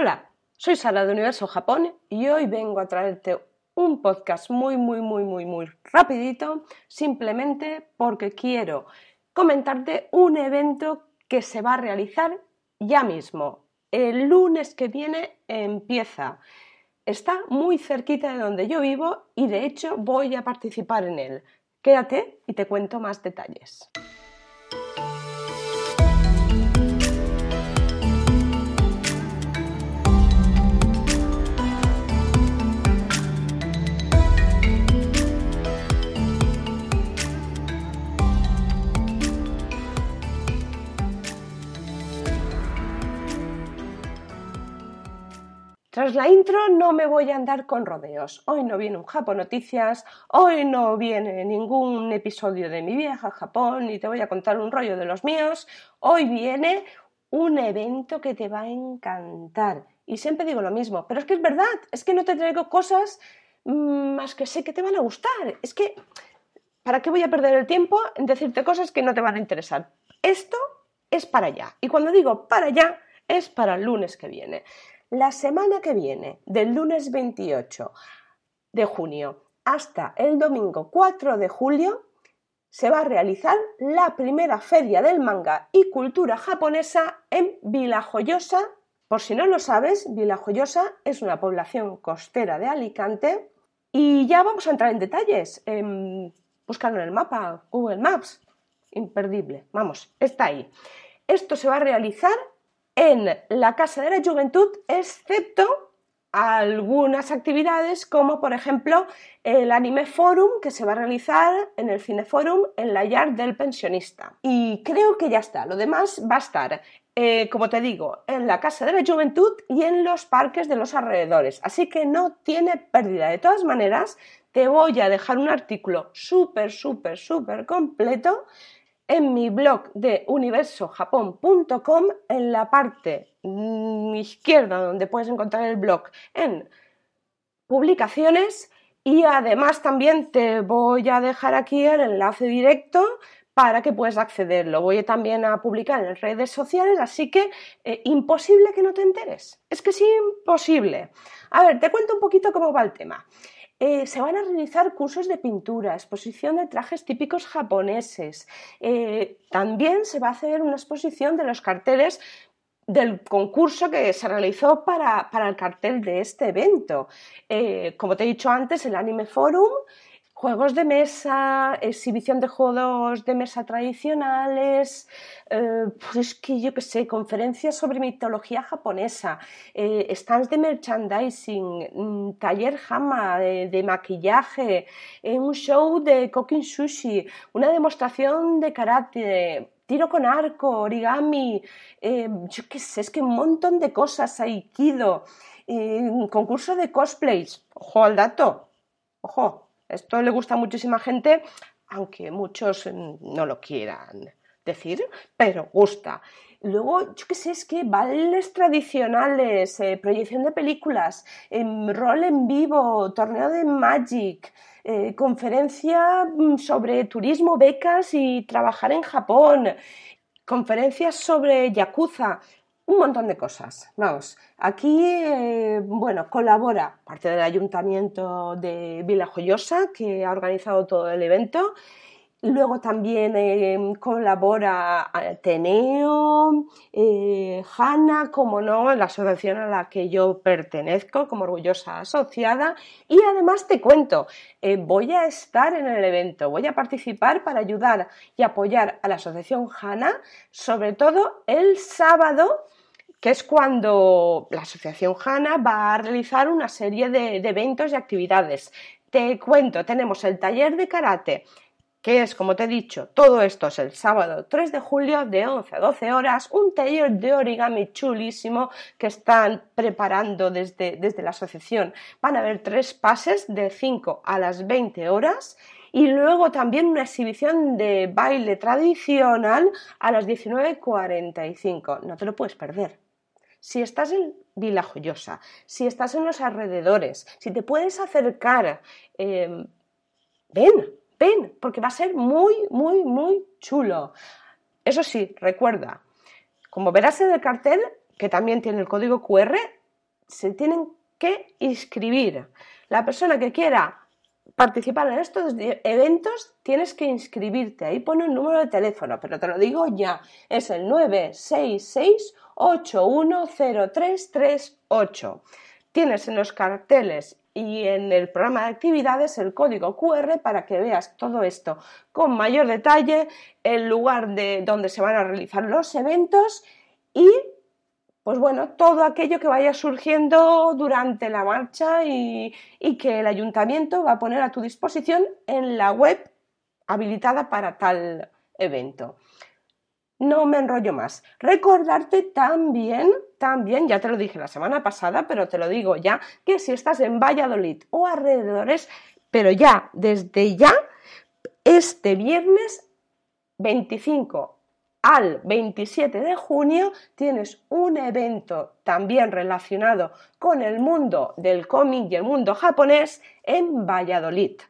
Hola, soy Sara de Universo Japón y hoy vengo a traerte un podcast muy, muy, muy, muy, muy rapidito, simplemente porque quiero comentarte un evento que se va a realizar ya mismo. El lunes que viene empieza. Está muy cerquita de donde yo vivo y de hecho voy a participar en él. Quédate y te cuento más detalles. Tras la intro no me voy a andar con rodeos. Hoy no viene un Japón Noticias, hoy no viene ningún episodio de mi vieja Japón y te voy a contar un rollo de los míos. Hoy viene un evento que te va a encantar. Y siempre digo lo mismo, pero es que es verdad, es que no te traigo cosas mm, más que sé que te van a gustar. Es que, ¿para qué voy a perder el tiempo en decirte cosas que no te van a interesar? Esto es para allá. Y cuando digo para allá, es para el lunes que viene. La semana que viene, del lunes 28 de junio hasta el domingo 4 de julio, se va a realizar la primera feria del manga y cultura japonesa en Villajoyosa. Por si no lo sabes, Villajoyosa es una población costera de Alicante y ya vamos a entrar en detalles. Eh, en el mapa, Google Maps, imperdible, vamos, está ahí. Esto se va a realizar en la Casa de la Juventud, excepto algunas actividades como por ejemplo el Anime Forum que se va a realizar en el Cineforum en la Yard del Pensionista. Y creo que ya está, lo demás va a estar, eh, como te digo, en la Casa de la Juventud y en los parques de los alrededores. Así que no tiene pérdida. De todas maneras, te voy a dejar un artículo súper, súper, súper completo en mi blog de universojapón.com, en la parte mm, izquierda donde puedes encontrar el blog en publicaciones y además también te voy a dejar aquí el enlace directo para que puedas acceder. Lo voy también a publicar en redes sociales, así que eh, imposible que no te enteres. Es que es imposible. A ver, te cuento un poquito cómo va el tema. Eh, se van a realizar cursos de pintura, exposición de trajes típicos japoneses. Eh, también se va a hacer una exposición de los carteles del concurso que se realizó para, el cartel de este evento. Eh, como te he dicho antes, el Anime Forum juegos de mesa, exhibición de juegos de mesa tradicionales, eh, pues es que yo qué sé, conferencias sobre mitología japonesa, eh, stands de merchandising, mm, taller hama de, maquillaje, eh, un show de cooking sushi, una demostración de karate, tiro con arco, origami, yo qué sé, es que un montón de cosas, aikido, un concurso de cosplays, ojo al dato, ojo, esto le gusta a muchísima gente, aunque muchos no lo quieran decir, pero gusta. Luego, yo qué sé, es que bailes tradicionales, eh, proyección de películas, em, rol en vivo, torneo de Magic, eh, conferencia mm, sobre turismo, becas y trabajar en Japón, conferencias sobre Yakuza un montón de cosas. Vamos, aquí, eh, bueno, colabora parte del ayuntamiento de Villa Joyosa, que ha organizado todo el evento, Luego también eh, colabora Ateneo, eh, como no, la asociación a la que yo pertenezco como orgullosa asociada. Y además te cuento, eh, voy a estar en el evento, voy a participar para ayudar y apoyar a la asociación Hanna, sobre todo el sábado que es cuando la Asociación Hanna va a realizar una serie de eventos y actividades. Te cuento, tenemos el taller de karate, que es, como te he dicho, todo esto es el sábado 3 de julio de 11 a 12 horas, un taller de origami chulísimo que están preparando desde, desde la asociación. Van a haber tres pases de 5 a las 20 horas y luego también una exhibición de baile tradicional a las 19.45. No te lo puedes perder. Si estás en Vila Joyosa, si estás en los alrededores, si te puedes acercar, eh, ven, ven, porque va a ser muy, muy, muy chulo. Eso sí, recuerda, como verás en el cartel, que también tiene el código QR, se tienen que inscribir. La persona que quiera participar en estos eventos tienes que inscribirte. Ahí pone un número de teléfono, pero te lo digo ya. Es el 966 810338. Tienes en los carteles y en el programa de actividades el código QR para que veas todo esto con mayor detalle, el lugar de donde se van a realizar los eventos y pues bueno, todo aquello que vaya surgiendo durante la marcha y, que el ayuntamiento va a poner a tu disposición en la web habilitada para tal evento. No me enrollo más. Recordarte también, también, ya te lo dije la semana pasada, pero te lo digo ya, que si estás en Valladolid o alrededores, pero ya, desde ya, este viernes 25 al 27 de junio tienes un evento también relacionado con el mundo del cómic y el mundo japonés en Valladolid.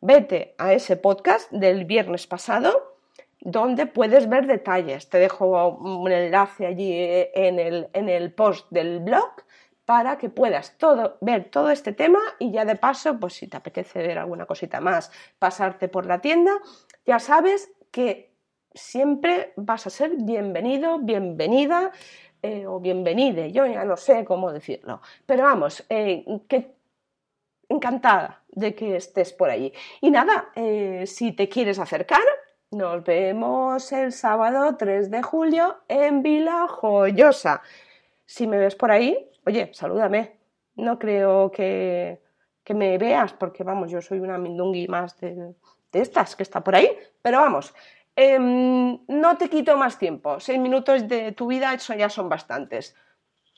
Vete a ese podcast del viernes pasado donde puedes ver detalles. Te dejo un enlace allí en el, en el post del blog para que puedas todo, ver todo este tema y ya de paso, pues si te apetece ver alguna cosita más, pasarte por la tienda, ya sabes que siempre vas a ser bienvenido, bienvenida eh, o bienvenide, yo ya no sé cómo decirlo, pero vamos, eh, encantada de que estés por allí. Y nada, eh, si te quieres acercar, nos vemos el sábado 3 de julio en Vila Joyosa. Si me ves por ahí, oye, salúdame. No creo que, que me veas, porque vamos, yo soy una mindungui más de, de estas que está por ahí, pero vamos, Em, no te quito más tiempo. Seis minutos de tu vida, eso ya son bastantes.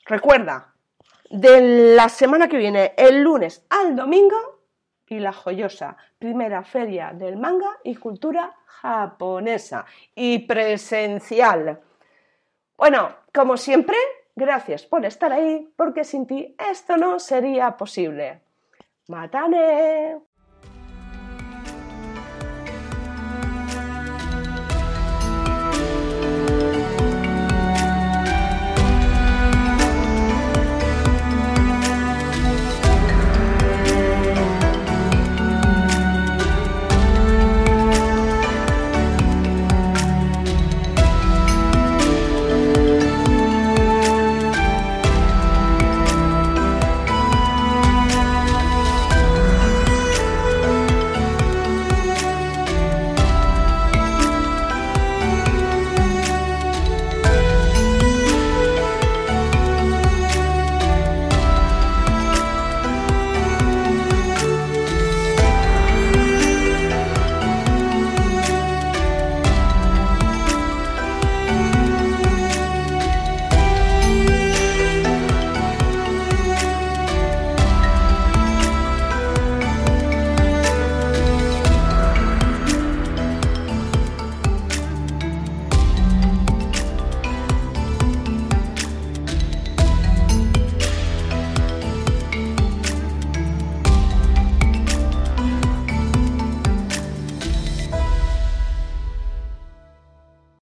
Recuerda, de la semana que viene, el lunes al domingo, y la joyosa primera feria del manga y cultura japonesa y presencial. Bueno, como siempre, gracias por estar ahí, porque sin ti esto no sería posible. Matane.